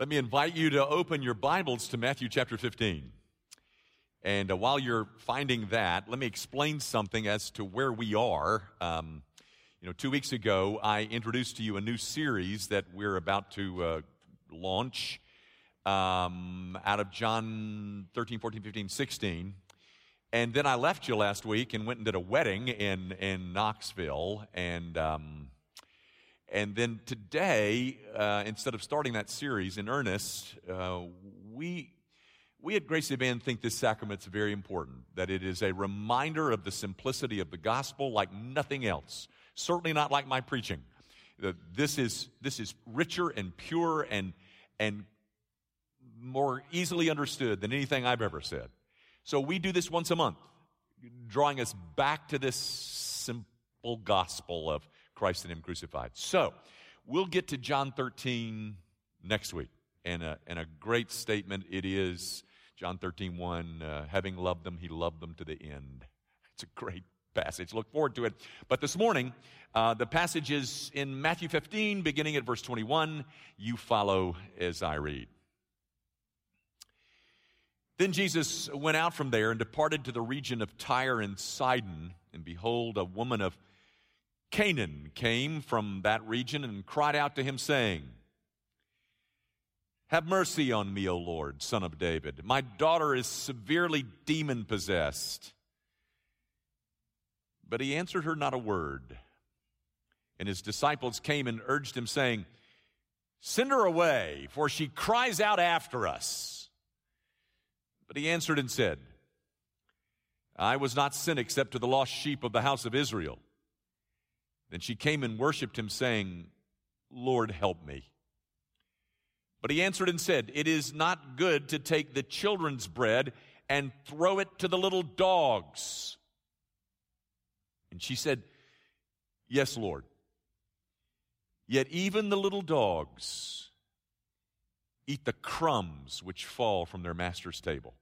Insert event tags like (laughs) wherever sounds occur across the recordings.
Let me invite you to open your Bibles to Matthew chapter 15. And uh, while you're finding that, let me explain something as to where we are. Um, you know, two weeks ago, I introduced to you a new series that we're about to uh, launch um, out of John 13, 14, 15, 16. And then I left you last week and went and did a wedding in, in Knoxville. And um, and then today, uh, instead of starting that series in earnest, uh, we, we at Gracie Band think this sacrament's very important, that it is a reminder of the simplicity of the gospel like nothing else. Certainly not like my preaching. This is, this is richer and pure and, and more easily understood than anything I've ever said. So we do this once a month, drawing us back to this simple gospel of Christ and Him crucified. So, we'll get to John 13 next week. And a, and a great statement it is, John 13, 1, uh, having loved them, He loved them to the end. (laughs) It's a great passage. Look forward to it. But this morning, uh, the passage is in Matthew 15, beginning at verse 21. You follow as I read. Then Jesus went out from there and departed to the region of Tyre and Sidon. And behold, a woman of Canaan came from that region and cried out to him, saying, Have mercy on me, O Lord, son of David. My daughter is severely demon possessed. But he answered her not a word. And his disciples came and urged him, saying, Send her away, for she cries out after us. But he answered and said, I was not sent except to the lost sheep of the house of Israel. Then she came and worshiped him, saying, Lord, help me. But he answered and said, It is not good to take the children's bread and throw it to the little dogs. And she said, Yes, Lord. Yet even the little dogs eat the crumbs which fall from their master's table.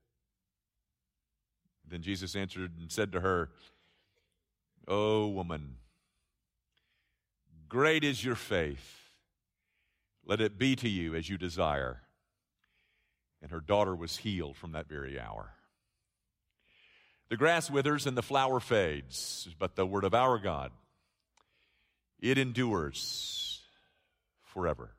Then Jesus answered and said to her, O woman, Great is your faith. Let it be to you as you desire. And her daughter was healed from that very hour. The grass withers and the flower fades, but the word of our God, it endures forever.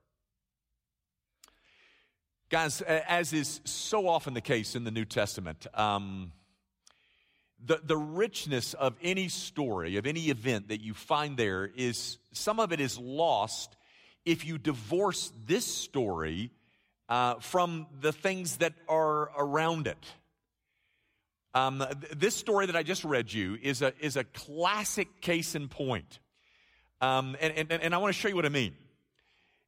Guys, as is so often the case in the New Testament, um, the, the richness of any story, of any event that you find there is, some of it is lost if you divorce this story uh, from the things that are around it. Um, th- this story that I just read you is a, is a classic case in point. Um, and, and, and I want to show you what I mean.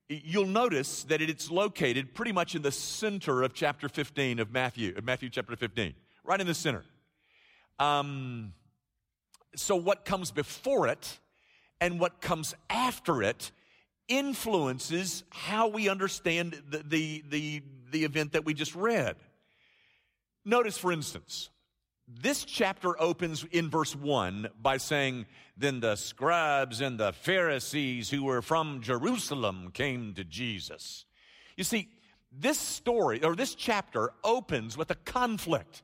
You'll notice that it's located pretty much in the center of chapter 15 of Matthew, of Matthew chapter 15, right in the center. Um, so, what comes before it and what comes after it influences how we understand the, the, the, the event that we just read. Notice, for instance, this chapter opens in verse 1 by saying, Then the scribes and the Pharisees who were from Jerusalem came to Jesus. You see, this story, or this chapter, opens with a conflict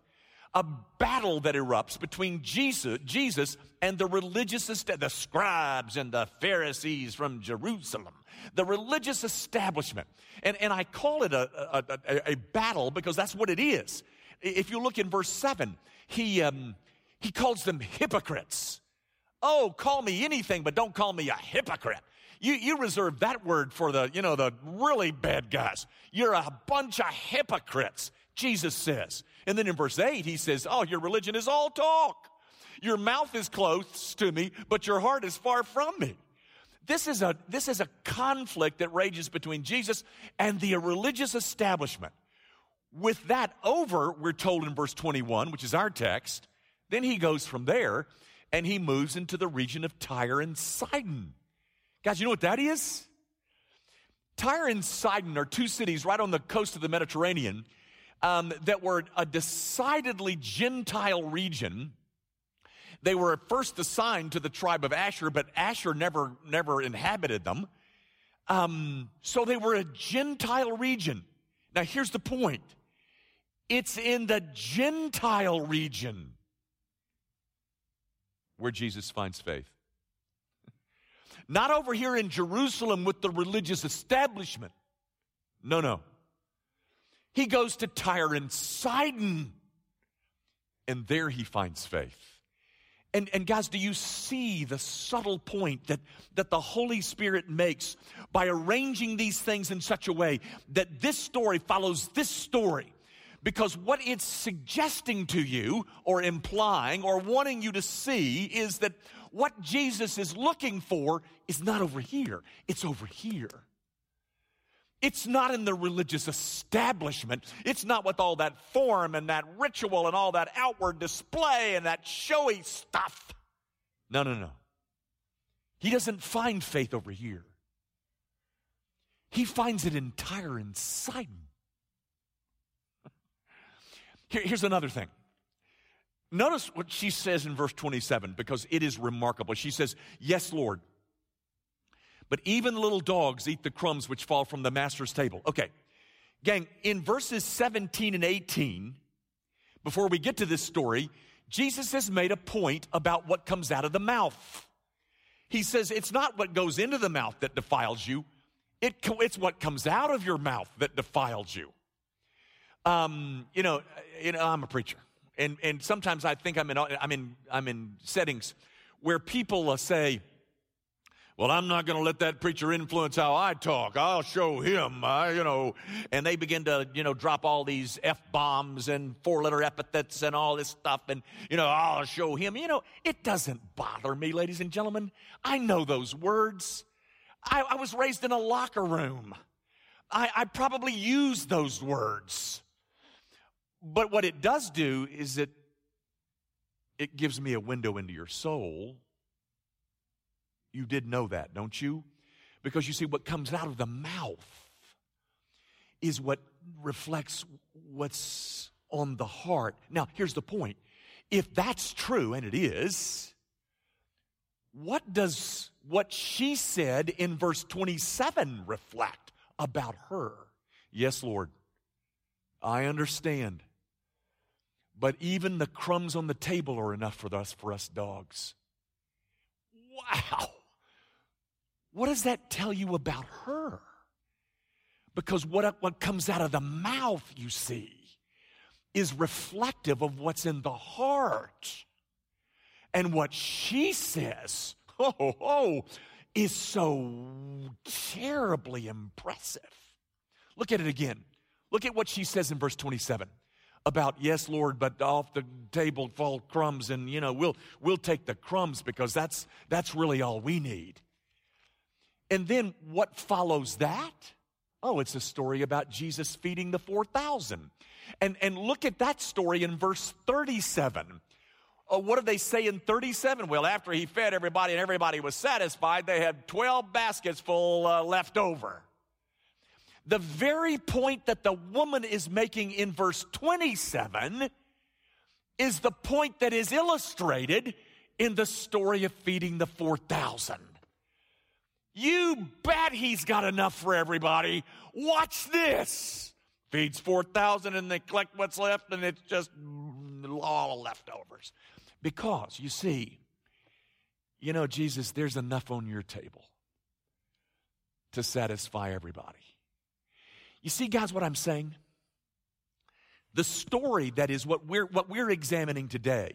a battle that erupts between Jesus, Jesus and the religious, the scribes and the Pharisees from Jerusalem, the religious establishment. And, and I call it a, a, a, a battle because that's what it is. If you look in verse 7, he, um, he calls them hypocrites. Oh, call me anything, but don't call me a hypocrite. You, you reserve that word for the, you know, the really bad guys. You're a bunch of hypocrites, Jesus says. And then in verse 8, he says, Oh, your religion is all talk. Your mouth is close to me, but your heart is far from me. This is a, this is a conflict that rages between Jesus and the religious establishment. With that over, we're told in verse 21, which is our text, then he goes from there and he moves into the region of Tyre and Sidon. Guys, you know what that is? Tyre and Sidon are two cities right on the coast of the Mediterranean um, that were a decidedly Gentile region. They were first assigned to the tribe of Asher, but Asher never, never inhabited them. Um, so they were a Gentile region. Now, here's the point it's in the Gentile region where Jesus finds faith. Not over here in Jerusalem with the religious establishment. No, no. He goes to Tyre and Sidon, and there he finds faith. And, and guys, do you see the subtle point that, that the Holy Spirit makes by arranging these things in such a way that this story follows this story? Because what it's suggesting to you, or implying, or wanting you to see is that what Jesus is looking for is not over here, it's over here. It's not in the religious establishment. It's not with all that form and that ritual and all that outward display and that showy stuff. No, no, no. He doesn't find faith over here. He finds it in Tyre and Sidon. Here, here's another thing. Notice what she says in verse 27 because it is remarkable. She says, Yes, Lord, but even little dogs eat the crumbs which fall from the master's table. Okay, gang, in verses 17 and 18, before we get to this story, Jesus has made a point about what comes out of the mouth. He says it's not what goes into the mouth that defiles you, it, it's what comes out of your mouth that defiles you. Um, you know, you know, I'm a preacher, and and sometimes I think I'm in I'm in I'm in settings where people say, well, I'm not going to let that preacher influence how I talk. I'll show him, I, you know. And they begin to, you know, drop all these F bombs and four letter epithets and all this stuff. And, you know, I'll show him. You know, it doesn't bother me, ladies and gentlemen. I know those words. I, I was raised in a locker room. I, I probably use those words. But what it does do is it, it gives me a window into your soul you did know that, don't you? Because you see, what comes out of the mouth is what reflects what's on the heart. Now, here's the point. If that's true, and it is, what does what she said in verse 27 reflect about her? Yes, Lord, I understand. But even the crumbs on the table are enough for us, for us dogs. Wow. What does that tell you about her? Because what, what comes out of the mouth, you see, is reflective of what's in the heart. And what she says, (laughs) oh, oh, is so terribly impressive. Look at it again. Look at what she says in verse 27 about yes lord but off the table fall crumbs and you know we'll we'll take the crumbs because that's that's really all we need and then what follows that? Oh, it's a story about Jesus feeding the 4,000. And, and look at that story in verse 37. Uh, what did they say in 37? Well, after he fed everybody and everybody was satisfied, they had 12 baskets full uh, left over. The very point that the woman is making in verse 27 is the point that is illustrated in the story of feeding the 4,000. You bet he's got enough for everybody. Watch this. Feeds 4,000 and they collect what's left and it's just all leftovers. Because, you see, you know, Jesus, there's enough on your table to satisfy everybody. You see, guys, what I'm saying? The story that is what we're, what we're examining today,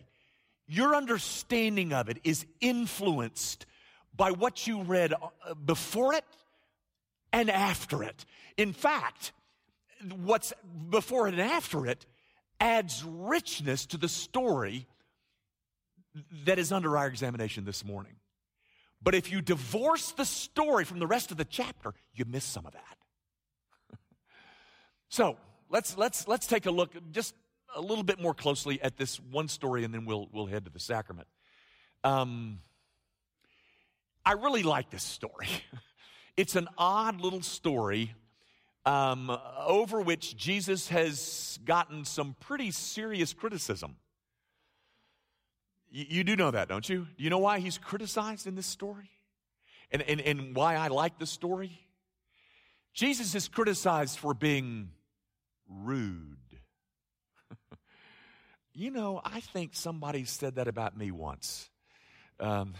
your understanding of it is influenced by what you read uh, before it and after it. In fact, what's before and after it adds richness to the story that is under our examination this morning. But if you divorce the story from the rest of the chapter, you miss some of that. (laughs) so let's let's let's take a look just a little bit more closely at this one story, and then we'll we'll head to the sacrament. Um, I really like this story. (laughs) It's an odd little story um, over which Jesus has gotten some pretty serious criticism. You, you do know that, don't you? Do you know why he's criticized in this story? And, and, and why I like this story? Jesus is criticized for being rude. (laughs) you know, I think somebody said that about me once, um,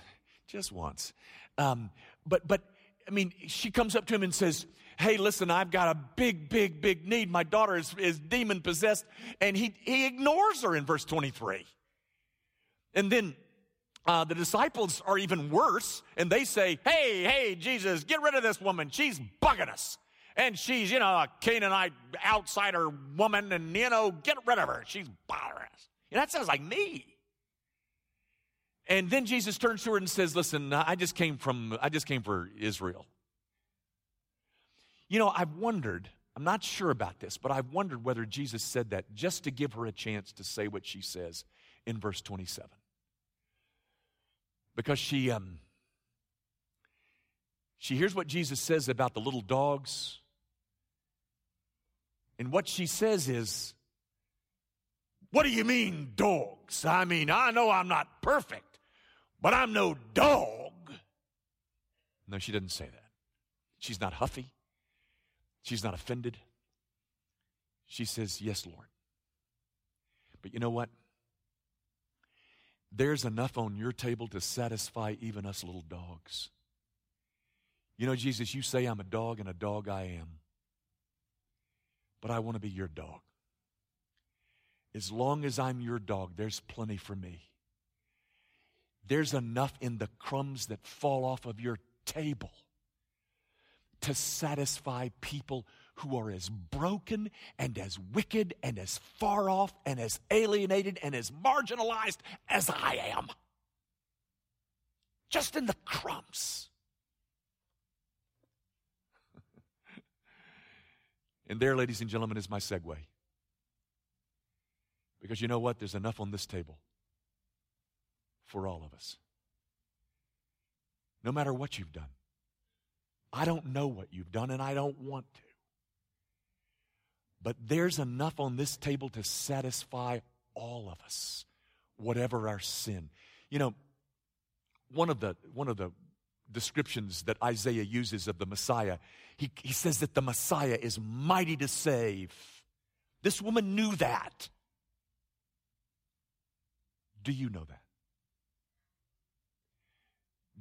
just once. Um, but, but, I mean, she comes up to him and says, Hey, listen, I've got a big, big, big need. My daughter is, is demon possessed. And he, he ignores her in verse 23. And then uh, the disciples are even worse, and they say, Hey, hey, Jesus, get rid of this woman. She's bugging us and she's, you know, a Canaanite outsider woman, and, you know, get rid of her. She's bothering us. Know, that sounds like me. And then Jesus turns to her and says, Listen, I just came from, I just came for Israel. You know, I've wondered, I'm not sure about this, but I've wondered whether Jesus said that just to give her a chance to say what she says in verse 27. Because she, um, she hears what Jesus says about the little dogs and what she says is, What do you mean, dogs? I mean, I know I'm not perfect, but I'm no dog. No, she doesn't say that. She's not huffy. She's not offended. She says, Yes, Lord. But you know what? There's enough on your table to satisfy even us little dogs. You know, Jesus, you say I'm a dog, and a dog I am but I want to be your dog. As long as I'm your dog, there's plenty for me. There's enough in the crumbs that fall off of your table to satisfy people who are as broken and as wicked and as far off and as alienated and as marginalized as I am. Just in the crumbs. (laughs) And there, ladies and gentlemen, is my segue. Because you know what? There's enough on this table for all of us. No matter what you've done. I don't know what you've done, and I don't want to. But there's enough on this table to satisfy all of us, whatever our sin. You know, one of the, one of the descriptions that Isaiah uses of the Messiah. He, he says that the Messiah is mighty to save. This woman knew that. Do you know that?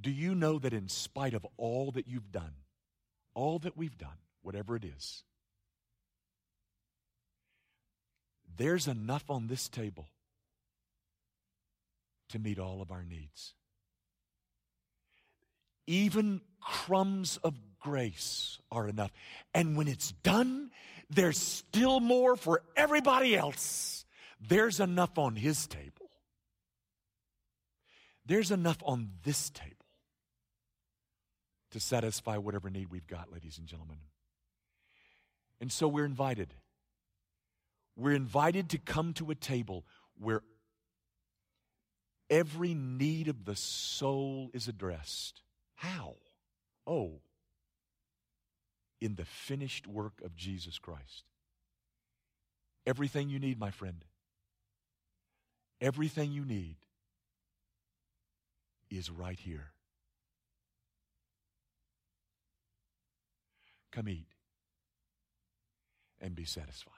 Do you know that in spite of all that you've done, all that we've done, whatever it is, there's enough on this table to meet all of our needs? even crumbs of grace are enough. And when it's done, there's still more for everybody else. There's enough on his table. There's enough on this table to satisfy whatever need we've got, ladies and gentlemen. And so we're invited. We're invited to come to a table where every need of the soul is addressed. How? Oh, in the finished work of Jesus Christ. Everything you need, my friend, everything you need is right here. Come eat and be satisfied.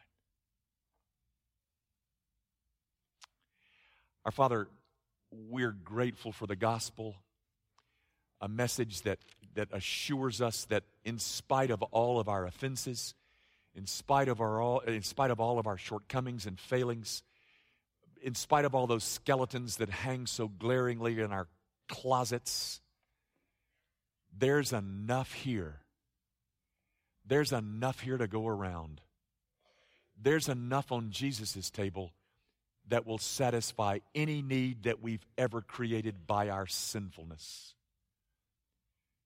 Our Father, we're grateful for the gospel a message that, that assures us that in spite of all of our offenses, in spite of, our all, in spite of all of our shortcomings and failings, in spite of all those skeletons that hang so glaringly in our closets, there's enough here. There's enough here to go around. There's enough on Jesus' table that will satisfy any need that we've ever created by our sinfulness.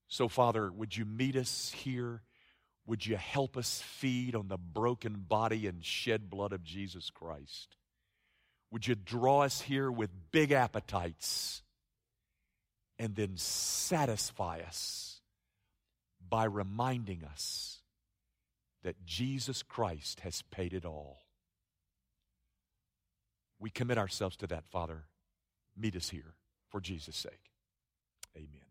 So, Father, would you meet us here? Would you help us feed on the broken body and shed blood of Jesus Christ? Would you draw us here with big appetites and then satisfy us by reminding us that Jesus Christ has paid it all? We commit ourselves to that, Father. Meet us here for Jesus' sake. Amen.